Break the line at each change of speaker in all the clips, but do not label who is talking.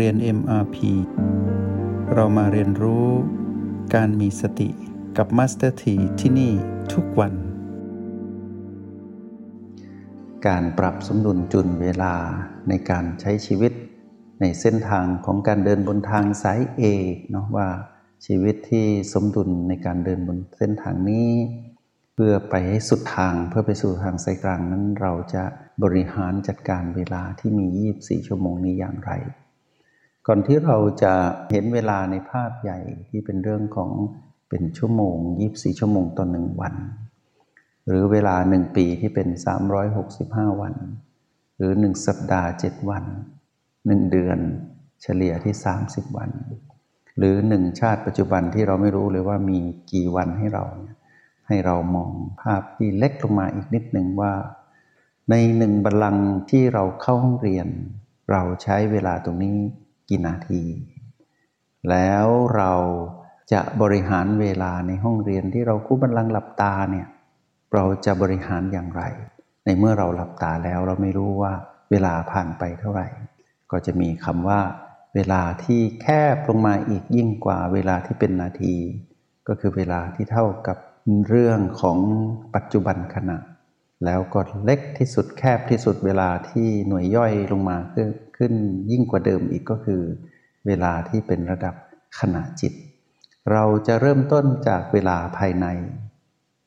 เรียน MRP เรามาเรียนรู้การมีสติกับ Master T ที่ที่นี่ทุกวัน การปรับสมดุลจุนเวลาในการใช้ชีวิตในเส้นทางของการเดินบนทางสายเอกเนาะว่าชีวิตที่สมดุลในการเดินบนเส้นทางนี้ เพื่อไปให้สุดทางเพื่อไปสู่ทางสายกลางนั้นเราจะบริหารจัดการเวลาที่มี 24 ชั่วโมงนี้อย่างไร ก่อนที่เราจะเห็นเวลาในภาพใหญ่ที่เป็นเรื่องของเป็นชั่วโมง 24 ชั่วโมงต่อหนึ่งวัน หรือเวลาหนึ่งปีที่เป็น 365 วัน หรือหนึ่งสัปดาห์ 7 วันหนึ่งเดือนเฉลี่ยที่ 30 วัน หรือหนึ่งชาติปัจจุบันที่เราไม่รู้เลยว่ามีกี่วันให้เรา ให้เรามองภาพที่เล็กลงมาอีกนิดหนึ่งว่า ในหนึ่งบัลลังก์ที่เราเข้าห้องเรียน เราใช้เวลาตรงนี้ กี่นาที แล้วเราจะบริหารเวลาในห้องเรียนที่เราคู่บัลลังหลับตาเนี่ยเราจะบริหารอย่างไร ในเมื่อเราหลับตาแล้วเราไม่รู้ว่าเวลาผ่านไปเท่าไหร่ ก็จะมีคำว่า เวลาที่แคบลงมาอีกยิ่งกว่าเวลาที่เป็นนาที ก็คือเวลาที่เท่ากับเรื่องของปัจจุบันขณะ แล้วก็เล็กที่สุดแคบที่สุดเวลาที่หน่วยย่อยลงมาขึ้น ขึ้นยิ่งกว่าเดิมอีกก็คือ เวลาที่เป็นระดับขณะจิต เราจะเริ่มต้นจากเวลาภายใน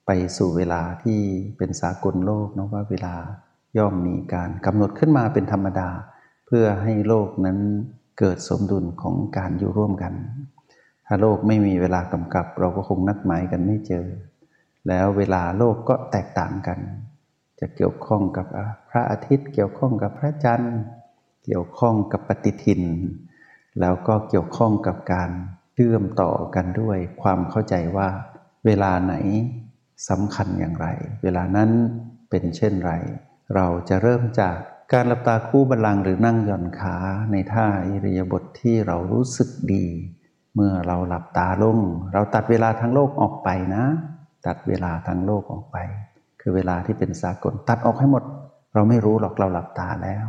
ไปสู่เวลาที่เป็นสากลโลกนะว่าเวลาย่อมมีการกำหนดขึ้นมาเป็นธรรมดา เพื่อให้โลกนั้นเกิดสมดุลของการอยู่ร่วมกัน ถ้าโลกไม่มีเวลากำกับ เราก็คงนัดหมายกันไม่เจอ แล้วเวลาโลกก็แตกต่างกัน จะเกี่ยวข้องกับพระอาทิตย์ เกี่ยวข้องกับพระจันทร์ เกี่ยวข้องกับปฏิทิน แล้วก็เกี่ยวข้องกับการเชื่อมต่อกันด้วยความเข้าใจว่าเวลาไหนสำคัญอย่างไร เวลานั้นเป็นเช่นไร เราจะเริ่มจากการหลับตาคู่บัลลังก์หรือนั่งย่อนขาในท่าอิริยาบถทที่เรารู้สึกดี เมื่อเราหลับตาลง เราตัดเวลาทั้งโลกออกไปนะ ตัดเวลาทั้งโลกออกไป คือเวลาที่เป็นสากลตัดออกให้หมด เราไม่รู้หรอกเราหลับตาแล้ว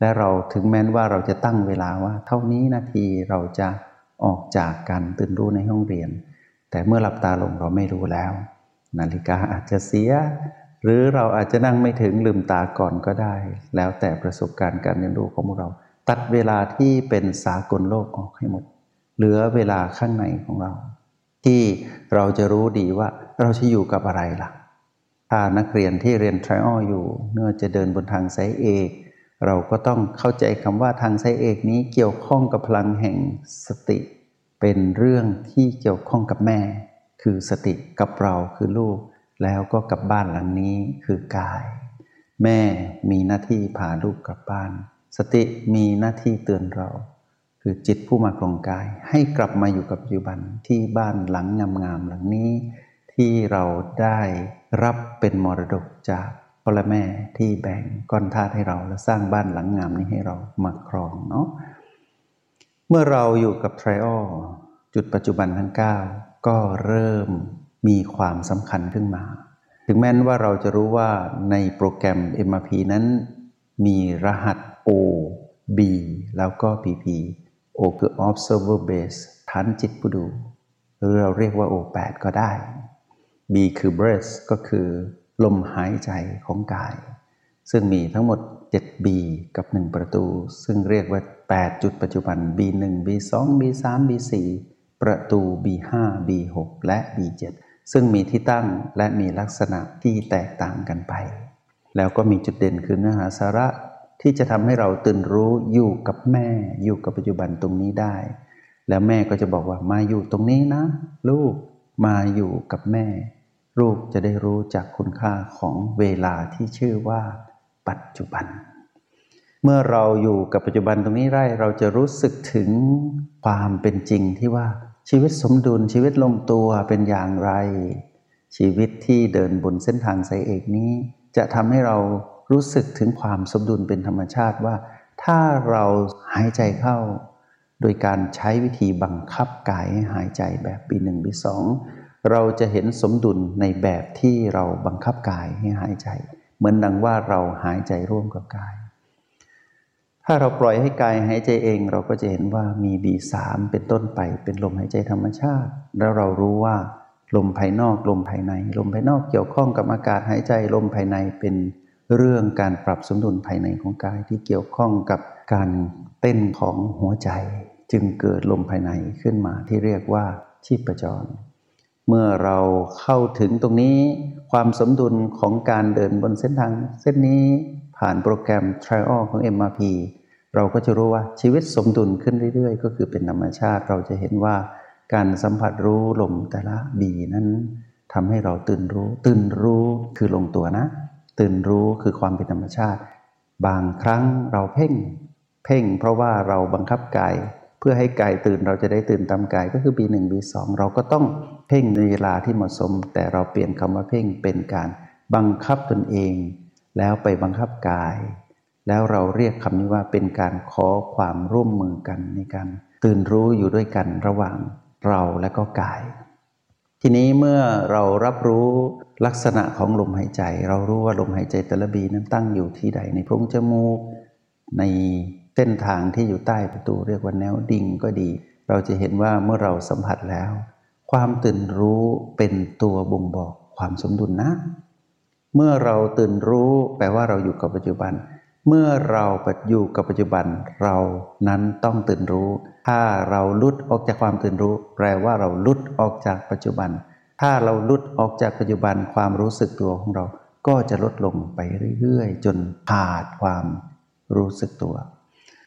และเราถึงแม้นว่าเราจะตั้งเวลาว่า เท่านี้นาทีเราจะออกจากการตื่นรู้ในห้องเรียน แต่เมื่อหลับตาลงเราไม่รู้แล้ว นาฬิกาอาจจะเสีย หรือเราอาจจะนั่งไม่ถึงลืมตาก่อนก็ได้ แล้วแต่ประสบการณ์การเรียนรู้ของเรา ตัดเวลาที่เป็นสากลโลกออกให้หมด เหลือเวลาข้างในของเรา ที่เราจะรู้ดีว่าเราจะอยู่กับอะไรล่ะ ถ้านักเรียนที่เรียนทริอัลอยู่เนื่อจะเดินบนทางสายเอก เราก็ต้องเข้าใจคำว่าทางสายเอกนี้เกี่ยวข้องกับพลังแห่งสติ เป็นเรื่องที่เกี่ยวข้องกับแม่ คือสติกับเราคือลูก แล้วก็กับบ้านหลังนี้คือกาย แม่มีหน้าที่พาลูกกลับบ้าน สติมีหน้าที่เตือนเรา คือจิตผู้มาครองกาย ให้กลับมาอยู่กับปัจจุบันที่บ้านหลังงามๆหลังนี้ ที่เราได้รับเป็นมรดกจาก พ่อและแม่ที่แบ่งก้อนธาตุให้เรา และสร้างบ้านหลังงามนี้ให้เรามาครองเนาะเมื่อเราอยู่กับไทรอัลจุดปัจจุบันทั้ง 9 ก็เริ่มมีความสำคัญขึ้นมา ถึงแม้นว่าเราจะรู้ว่าในโปรแกรม MRP นั้น มีรหัส O B แล้วก็ PP O คือ observer base ฐานจิตผู้ดู หรือเราเรียกว่า O8 ก็ได้ B คือ breath ก็คือ ลมหายใจของกาย ซึ่งมีทั้งหมด 7B กับ 1 ประตู ซึ่งเรียกว่า 8 จุดปัจจุบัน B1 B2 B3 B4 ประตู B5 B6 และ B7 ซึ่งมีที่ตั้งและมีลักษณะที่แตกต่างกันไป แล้วก็มีจุดเด่นคือเนื้อหาสาระที่จะทำให้เราตื่นรู้อยู่กับแม่อยู่กับปัจจุบันตรงนี้ได้ แล้วแม่ก็จะบอกว่ามาอยู่ตรงนี้นะ ลูกมาอยู่กับแม่ ลูกจะได้รู้จากคุณค่าของเวลาที่ชื่อว่า ปัจจุบัน เมื่อเราอยู่กับปัจจุบันตรงนี้ได้เราจะรู้สึกถึงความเป็นจริงที่ว่าชีวิตสมดุลชีวิตลงตัวเป็นอย่างไร ชีวิตที่เดินบนเส้นทางสายเอกนี้ จะทำให้เรารู้สึกถึงความสมดุลเป็นธรรมชาติว่า ถ้าเราหายใจเข้า โดยการใช้วิธีบังคับกายให้หายใจแบบปีหนึ่งปีสอง เราจะเห็นสมดุลในแบบที่เราบังคับกายให้หายใจ เหมือนดังว่าเราหายใจร่วมกับกาย ถ้าเราปล่อยให้กายหายใจเองเราก็จะเห็นว่ามี B3 เป็นต้นไปเป็นลมหายใจธรรมชาติ แล้วเรารู้ว่าลมภายนอกลมภายใน ลมภายนอกเกี่ยวข้องกับอากาศหายใจลมภายในเป็นเรื่องการปรับสมดุลภายในของกายที่เกี่ยวข้องกับการเต้นของหัวใจ จึงเกิดลมภายในขึ้นมาที่เรียกว่าชีพจร เมื่อเราเข้าถึงตรงนี้ความสมดุลของการเดินบนเส้นทางเส้นนี้ผ่านโปรแกรม Trial ของ MRP เราก็จะรู้ว่าชีวิตสมดุลขึ้นเรื่อยๆ ก็คือเป็นธรรมชาติเราจะเห็นว่าการสัมผัสรู้ลมแต่ละบีนั้นทำให้เราตื่นรู้ ตื่นรู้คือลงตัวนะ ตื่นรู้คือความเป็นธรรมชาติ บางครั้งเราเพ่ง เพ่งเพราะว่าเราบังคับกาย พื่อให้กายตื่นเราจะได้ตื่นตามกายก็คือ B1 B2 เราก็ต้องเพ่งในเวลาที่เหมาะสม แต่เราเปลี่ยนคำว่าเพ่งเป็นการบังคับตนเอง แล้วไปบังคับกาย แล้วเราเรียกคำนี้ว่าเป็นการขอความร่วมมือกันในการตื่นรู้อยู่ด้วยกันระหว่างเราและก็กาย ทีนี้เมื่อเรารับรู้ลักษณะของลมหายใจ เรารู้ว่าลมหายใจแต่ละบีนั้นตั้งอยู่ที่ใดในโพรงจมูกใน เส้นทางที่อยู่ใต้ประตูเรียกว่าแนวดิ่งก็ดี เราจะเห็นว่าเมื่อเราสัมผัสแล้ว ความตื่นรู้เป็นตัวบ่งบอกความสมดุลนะ เมื่อเราตื่นรู้แปลว่าเราอยู่กับปัจจุบัน เมื่อเราอยู่กับปัจจุบัน เรานั้นต้องตื่นรู้ ถ้าเราลุดออกจากความตื่นรู้ แปลว่าเราลุดออกจากปัจจุบัน ถ้าเราลุดออกจากปัจจุบันความรู้สึกตัวของเรา ก็จะลดลงไปเรื่อยๆ จนขาดความรู้สึกตัว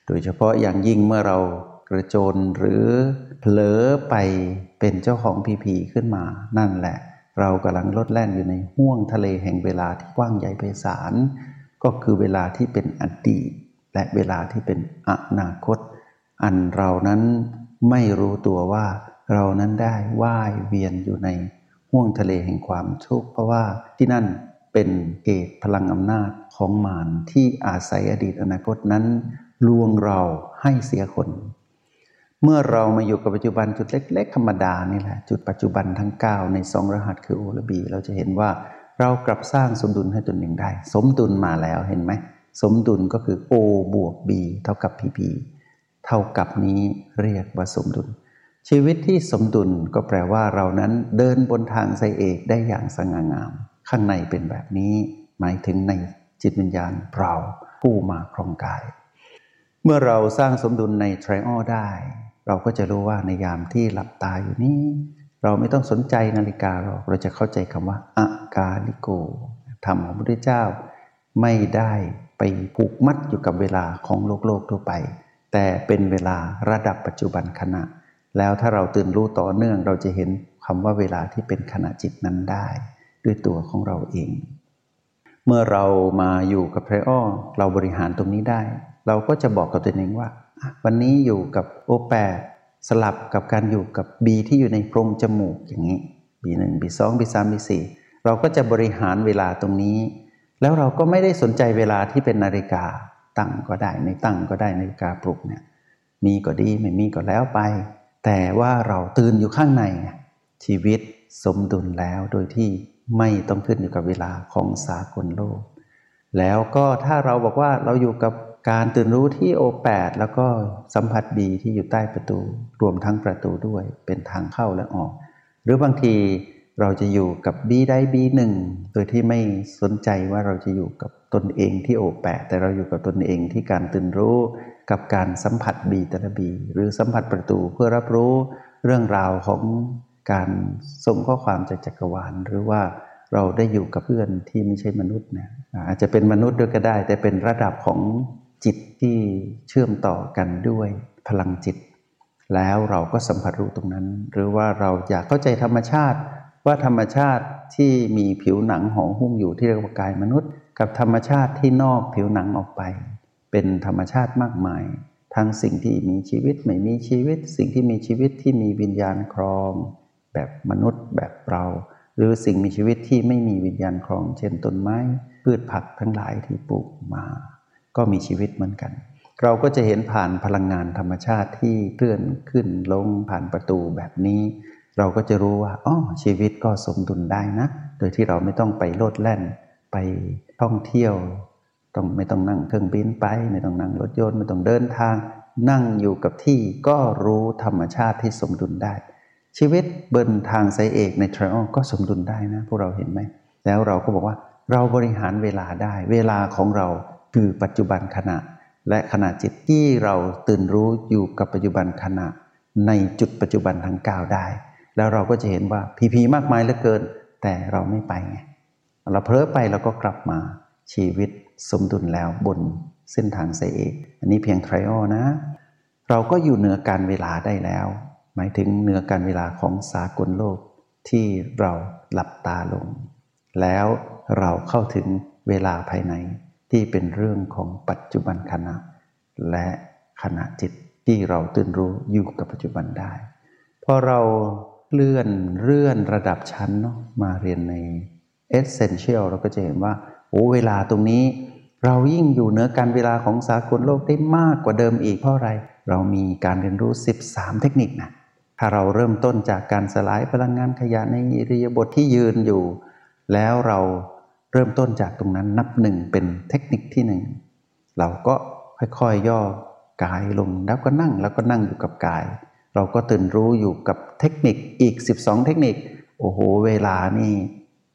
โดยเฉพาะอย่างยิ่งเมื่อเรากระโจนหรือเผลอไปเป็นเจ้าของพีพีขึ้นมา นั่นแหละ เรากำลังลดแล่นอยู่ในห้วงทะเลแห่งเวลาที่กว้างใหญ่ไพศาลก็คือเวลาที่เป็นอดีต และเวลาที่เป็นอนาคต อันเรานั้นไม่รู้ตัวว่าเรานั้นได้ว่ายเวียนอยู่ในห้วงทะเลแห่งความทุกข์เพราะว่าที่นั่นเป็นเกตพลังอำนาจของมารที่อาศัยอดีตอนาคตนั้น ลวงเราให้เสียคน เมื่อเรามาอยู่กับปัจจุบันจุดเล็ก ๆ ธรรมดานี่แหละ จุดปัจจุบันทั้ง 9 ในสองรหัสคือโอและบี เราจะเห็นว่าเรากลับสร้างสมดุลให้ตนเองได้ สมดุลมาแล้วเห็นไหม สมดุลก็คือ O บวก B เท่ากับ PP เท่ากับนี้เรียกว่าสมดุล ชีวิตที่สมดุลก็แปลว่าเรานั้นเดินบนทางไซเอกได้อย่างสง่างาม ข้างในเป็นแบบนี้ หมายถึงในจิตวิญญาณเราผู้มาครองกาย เมื่อเราสร้างสมดุลในไทริโอได้ เราก็จะรู้ว่าในยามที่หลับตาอยู่นี้ เราไม่ต้องสนใจนาฬิกาหรอกเราจะเข้าใจคำว่าอากาลิโกธรรมของพระพุทธเจ้า ไม่ได้ไปผูกมัดอยู่กับเวลาของโลกโลกทั่วไป แต่เป็นเวลาระดับปัจจุบันขณะ แล้วถ้าเราตื่นรู้ต่อเนื่องเราจะเห็นคำว่าเวลาที่เป็นขณะจิตนั้นได้ ด้วยตัวของเราเอง เมื่อเรามาอยู่กับไพรอ้อเราบริหารตรงนี้ได้ เราก็จะบอกกับตัวเองว่า วันนี้อยู่กับโอแปสลับกับการอยู่กับบีที่อยู่ในโพรงจมูกอย่างนี้บีหนึ่งบีสองบีสามบีสี่เราก็จะบริหารเวลาตรงนี้ แล้วเราก็ไม่ได้สนใจเวลาที่เป็นนาฬิกาตั้งก็ได้ไม่ตั้งก็ได้นาฬิกาปลุกเนี่ยมีก็ดีไม่มีก็แล้วไป แต่ว่าเราตื่นอยู่ข้างใน ชีวิตสมดุลแล้วโดยที่ไม่ต้องขึ้นอยู่กับเวลาของสากลโลก แล้วก็ถ้าเราบอกว่าเราอยู่กับ การตื่นรู้ที่โอแปดแล้วก็สัมผัสดีที่อยู่ใต้ประตู รวมทั้งประตูด้วยเป็นทางเข้าและออก หรือบางทีเราจะอยู่กับบีได้บีหนึ่งโดยที่ไม่สนใจว่าเราจะอยู่กับตนเองที่โอแปดแต่เราอยู่กับตนเองที่การตื่นรู้กับการสัมผัสบีแต่ละบีหรือสัมผัสประตูเพื่อรับรู้เรื่องราวของการส่งข้อความจากจักรวาล หรือว่าเราได้อยู่กับเพื่อนที่ไม่ใช่มนุษย์นี่ยอาจจะเป็นมนุษย์ด้วยก็ได้ แต่เป็นระดับของ จิตที่เชื่อมต่อกันด้วยพลังจิต แล้วเราก็สัมผัสรู้ตรงนั้น หรือว่าเราอยากเข้าใจธรรมชาติว่าธรรมชาติที่มีผิวหนังห่อหุ้มอยู่ที่เรียกว่ากายมนุษย์ กับธรรมชาติที่นอกผิวหนังออกไป เป็นธรรมชาติมากมาย ทั้งสิ่งที่มีชีวิตไม่มีชีวิต สิ่งที่มีชีวิตที่มีวิญญาณครอง แบบมนุษย์แบบเรา หรือสิ่งมีชีวิตที่ไม่มีวิญญาณครอง เช่นต้นไม้ พืชผักทั้งหลายที่ปลูกมา ก็มีชีวิตเหมือนกัน เราก็จะเห็นผ่านพลังงานธรรมชาติที่เคลื่อนขึ้นลงผ่านประตูแบบนี้ เราก็จะรู้ว่าอ๋อชีวิตก็สมดุลได้นะ โดยที่เราไม่ต้องไปโลดแล่นไปท่องเที่ยวต้องไม่ต้องนั่งเครื่องบินไป ไม่ต้องนั่งรถยนต์ไม่ต้องเดินทาง นั่งอยู่กับที่ก็รู้ธรรมชาติที่สมดุลได้ ชีวิตบนทางสายเอกในทริอัลก็สมดุลได้นะ พวกเราเห็นไหม แล้วเราก็บอกว่าเราบริหารเวลาได้ เวลาของเรา คือปัจจุบันขณะ และขณะจิตที่เราตื่นรู้อยู่กับปัจจุบันขณะ ในจุดปัจจุบันทั้งก้าวได้ แล้วเราก็จะเห็นว่าพีพีมากมายเหลือเกิน แต่เราไม่ไปไงเราเพลอไปเราก็กลับมาชีวิตสมดุลแล้วบนเส้นทางสายเอกอันนี้เพียงไทรอนะ เราก็อยู่เหนือการเวลาได้แล้ว หมายถึงเหนือการเวลาของสากลโลกที่เราหลับตาลง แล้วเราเข้าถึงเวลาภายใน ที่เป็นเรื่องของปัจจุบันขณะ และขณะจิตที่เราตื่นรู้อยู่กับปัจจุบันได้พอเราเลื่อนเลื่อนระดับชั้นเนาะมาเรียนใน Essential เราก็จะเห็นว่าโอ้เวลาตรงนี้ เรายิ่งอยู่เหนือการเวลาของสากลโลกได้มากกว่าเดิมอีกเพราะอะไร เรามีการเรียนรู้ 13 เทคนิคนะถ้าเราเริ่มต้นจากการสลายพลังงานขยะในอิริยาบถทที่ยืนอยู่ แล้วเรา เริ่มต้นจากตรงนั้นนับหนึ่งเป็นเทคนิคที่หนึ่งเราก็ค่อยๆย่อกายลงแล้วก็นั่งแล้วก็นั่งอยู่กับกาย เราก็ตื่นรู้อยู่กับเทคนิคอีก 12 เทคนิค โอ้โห เวลานี่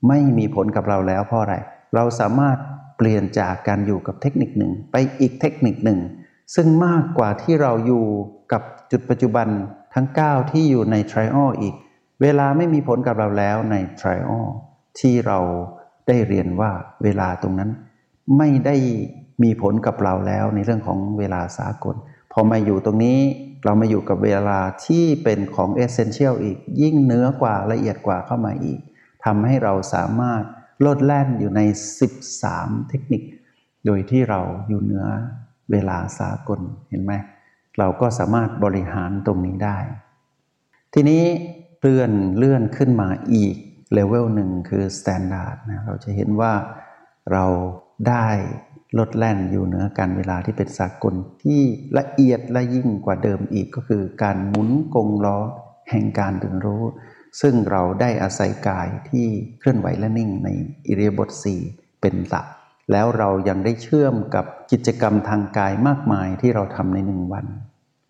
ไม่มีผลกับเราแล้วเพราะอะไร เราสามารถเปลี่ยนจากการอยู่กับเทคนิคหนึ่งไปอีกเทคนิคหนึ่ง ซึ่งมากกว่าที่เราอยู่กับจุดปัจจุบันทั้ง 9 ที่อยู่ใน trial อีก เวลาไม่มีผลกับเราแล้วใน trial ที่เรา ได้เรียนว่าเวลาตรงนั้น ไม่ได้มีผลกับเราแล้วในเรื่องของเวลาสากล พอมาอยู่ตรงนี้เรามาอยู่กับเวลาที่เป็นของ Essential อีก ยิ่งเหนือกว่าละเอียดกว่าเข้ามาอีกทำให้เราสามารถโลดแล่นอยู่ใน 13 เทคนิค โดยที่เราอยู่เหนือเวลาสากลเห็นไหมเราก็สามารถบริหารตรงนี้ได้ ทีนี้เลื่อนเลื่อนขึ้นมาอีก เลเวลหนึ่งคือ Standard นะเราจะเห็นว่าเราได้ลดแล่นอยู่เหนือการเวลาที่เป็นสากลที่ละเอียดและยิ่งกว่าเดิมอีกก็คือการหมุนกงล้อแห่งการตื่นรู้ ซึ่งเราได้อาศัยกายที่เคลื่อนไหวและนิ่งในอิริยาบถสี่เป็นหลัก แล้วเรายังได้เชื่อมกับกิจกรรมทางกายมากมายที่เราทำในหนึ่งวัน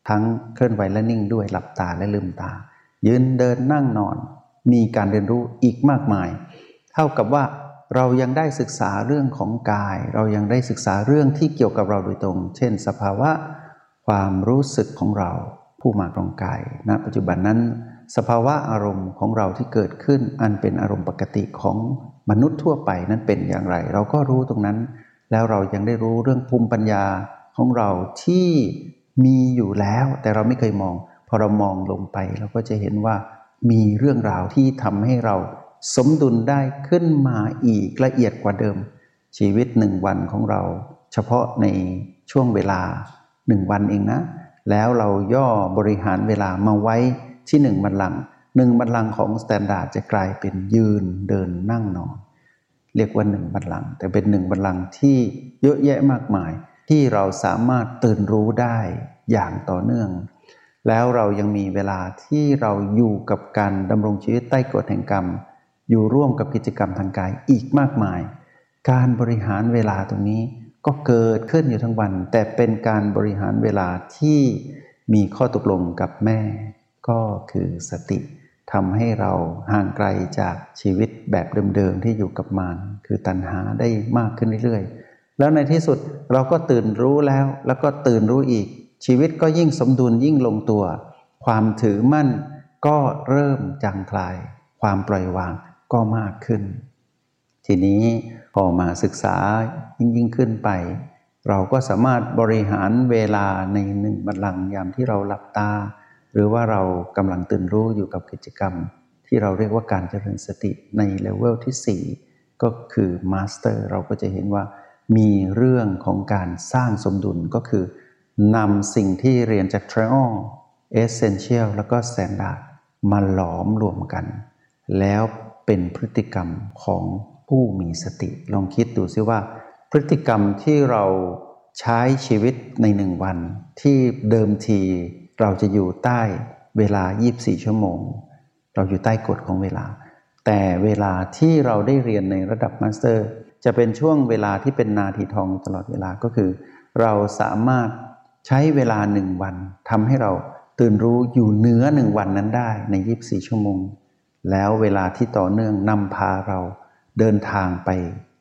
ทั้งเคลื่อนไหวและนิ่งด้วยหลับตาและลืมตา ยืนเดินนั่งนอน มีการเรียนรู้อีกมากมาย เท่ากับว่าเรายังได้ศึกษาเรื่องของกาย เรายังได้ศึกษาเรื่องที่เกี่ยวกับเราโดยตรง เช่น สภาวะความรู้สึกของเราผู้มาครองกายณนะปัจจุบันนั้น สภาวะอารมณ์ของเราที่เกิดขึ้น อันเป็นอารมณ์ปกติของมนุษย์ทั่วไปนั้นเป็นอย่างไร เราก็รู้ตรงนั้น แล้วเรายังได้รู้เรื่องภูมิปัญญาของเราที่มีอยู่แล้ว แต่เราไม่เคยมอง พอเรามองลงไป เราก็จะเห็นว่า มีเรื่องราวที่ทำให้เราสมดุลได้ขึ้นมาอีกละเอียดกว่าเดิม ชีวิตหนึ่งวันของเรา เฉพาะในช่วงเวลาหนึ่งวันเองนะ แล้วเราย่อบริหารเวลามาไว้ที่หนึ่งบัลลังก์หนึ่งบัลลังก์ของ Standard จะกลายเป็นยืนเดินนั่งนอนเรียกว่าหนึ่งบัลลังก์แต่เป็นหนึ่งบัลลังก์ที่เยอะแยะมากมาย ที่เราสามารถตื่นรู้ได้อย่างต่อเนื่อง แล้วเรายังมีเวลาที่เราอยู่กับการดำรงชีวิตใต้กฎแห่งกรรม อยู่ร่วมกับกิจกรรมทางกายอีกมากมาย การบริหารเวลาตรงนี้ก็เกิดขึ้นอยู่ทั้งวัน แต่เป็นการบริหารเวลาที่มีข้อตกลงกับแม่ ก็คือสติทำให้เราห่างไกลจากชีวิตแบบเดิมๆที่อยู่กับมารคือตัณหาได้มากขึ้นเรื่อยๆ แล้วในที่สุดเราก็ตื่นรู้แล้วแล้วก็ตื่นรู้อีก ชีวิตก็ยิ่งสมดุลยิ่งลงตัว ความถือมั่นก็เริ่มจางคลาย ความปล่อยวางก็มากขึ้น ทีนี้พอมาศึกษายิ่งยิ่งขึ้นไป เราก็สามารถบริหารเวลาในหนึ่งบัลลังก์ยามที่เราหลับตา หรือว่าเรากำลังตื่นรู้อยู่กับกิจกรรม ที่เราเรียกว่าการเจริญสติในเลเวลที่ 4 ก็คือ Master เราก็จะเห็นว่ามีเรื่องของการสร้างสมดุลก็คือ นำสิ่งที่เรียนจาก Trial Essential แล้วก็ Standard มาหลอมรวมกัน แล้วเป็นพฤติกรรมของผู้มีสติ ลองคิดดูซิว่า พฤติกรรมที่เราใช้ชีวิตในหนึ่งวัน ที่เดิมทีเราจะอยู่ใต้เวลา 24 ชั่วโมง เราอยู่ใต้กฎของเวลา แต่เวลาที่เราได้เรียนในระดับมาสเตอร์ จะเป็นช่วงเวลาที่เป็นนาทีทองตลอดเวลาก็คือ เราสามารถ ใช้เวลาหนึ่งวันทำให้เราตื่นรู้อยู่เหนือหนึ่งวันนั้นได้ใน 24 ชั่วโมง แล้วเวลาที่ต่อเนื่องนำพาเราเดินทางไป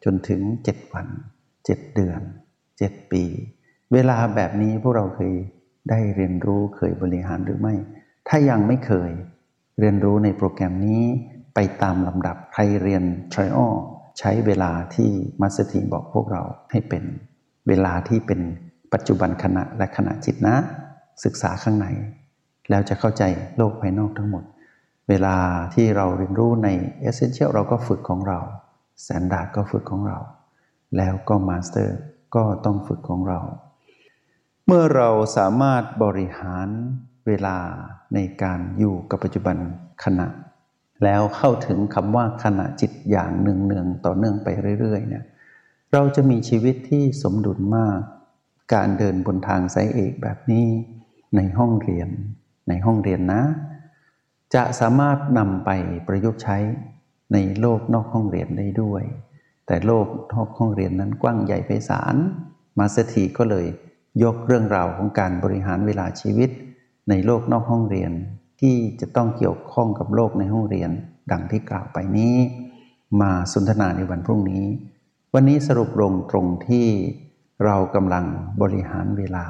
จนถึง 7 วัน 7 เดือน 7 ปี เวลาแบบนี้พวกเราเคยได้เรียนรู้เคยบริหารหรือไม่ ถ้ายังไม่เคย เรียนรู้ในโปรแกรมนี้ไปตามลำดับใครเรียน Trial ใช้เวลาที่มัสถีบอกพวกเราให้เป็น เวลาที่เป็น ปัจจุบันขณะและขณะจิตนะ ศึกษาข้างใน แล้วจะเข้าใจโลกภายนอกทั้งหมด เวลาที่เราเรียนรู้ใน Essential เราก็ฝึกของเราแสนดาก็ฝึกของเรา แล้วก็มาสเตอร์ก็ต้องฝึกของเรา เมื่อเราสามารถบริหารเวลาในการอยู่กับปัจจุบันขณะ แล้วเข้าถึงคำว่าขณะจิตอย่างเนืองๆต่อเนื่องไปเรื่อยๆเนี่ยเราจะมีชีวิตที่สมดุลมาก การเดินบนทางสายเอกแบบนี้ในห้องเรียน ในห้องเรียนนะ จะสามารถนำไปประยุกต์ใช้ในโลกนอกห้องเรียนได้ด้วย แต่โลกนอกห้องเรียนนั้นกว้างใหญ่ไพศาลมาสถีก็เลยยกเรื่องราวของการบริหารเวลาชีวิต ในโลกนอกห้องเรียน ที่จะต้องเกี่ยวข้องกับโลกในห้องเรียน ดังที่กล่าวไปนี้ มาสนทนาในวันพรุ่งนี้ วันนี้สรุปลงตรงที่ เรากำลังบริหารเวลา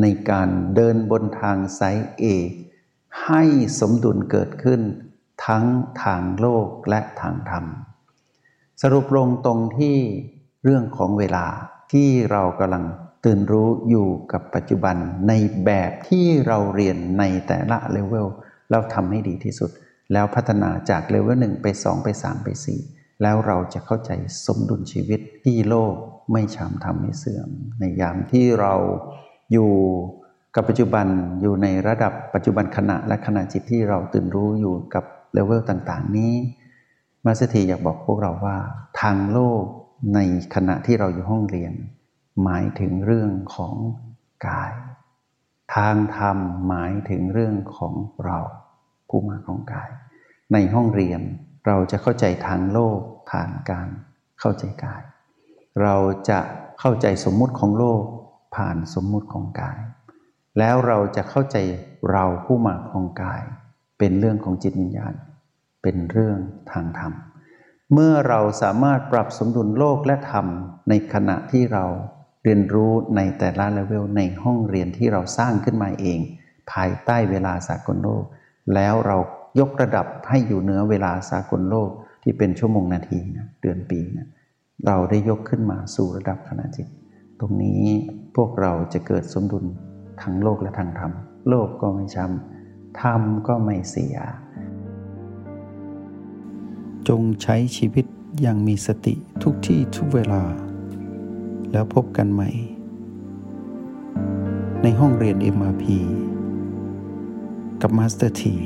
ในการเดินบนทางสายเอกให้สมดุลเกิดขึ้น ทั้งทางโลกและทางธรรม สรุปลงตรงที่เรื่องของเวลาที่เรากำลังตื่นรู้อยู่กับปัจจุบันในแบบที่เราเรียนในแต่ละเลเวลแล้วทำให้ดีที่สุด แล้วพัฒนาจากเลเวลหนึ่งไปสองไปสามไปสี่แล้วเราจะเข้าใจสมดุลชีวิตที่โลก ไม่ชามทำให้เสื่อม ในยามที่เราอยู่กับปัจจุบันอยู่ในระดับปัจจุบันขณะและขณะจิตที่เราตื่นรู้อยู่กับเลเวลต่างๆ นี้ มาสถีอยากบอกพวกเราว่า ทางโลกในขณะที่เราอยู่ห้องเรียน หมายถึงเรื่องของกาย ทางธรรมหมายถึงเรื่องของเราผู้มาของกาย ในห้องเรียนเราจะเข้าใจทางโลกผ่านการเข้าใจกาย เราจะเข้าใจสมมุติของโลกผ่านสมมุติของกาย แล้วเราจะเข้าใจเราผู้มาของกาย เป็นเรื่องของจิตวิญญาณ เป็นเรื่องทางธรรม เมื่อเราสามารถปรับสมดุลโลกและธรรมในขณะที่เราเรียนรู้ในแต่ละเลเวลในห้องเรียนที่เราสร้างขึ้นมาเอง ภายใต้เวลาสากลโลก แล้วเรายกระดับให้อยู่เหนือเวลาสากลโลกที่เป็นชั่วโมงนาทีนะเดือนปีนะ เราได้ยกขึ้นมาสู่ระดับขณะจิต ตรงนี้พวกเราจะเกิดสมดุลทั้งโลกและทางธรรม โลกก็ไม่ช้ำทำก็ไม่เสีย จงใช้ชีวิตอย่างมีสติทุกที่ทุกเวลา แล้วพบกันใหม่ ในห้องเรียน MRP กับมาสเตอร์ที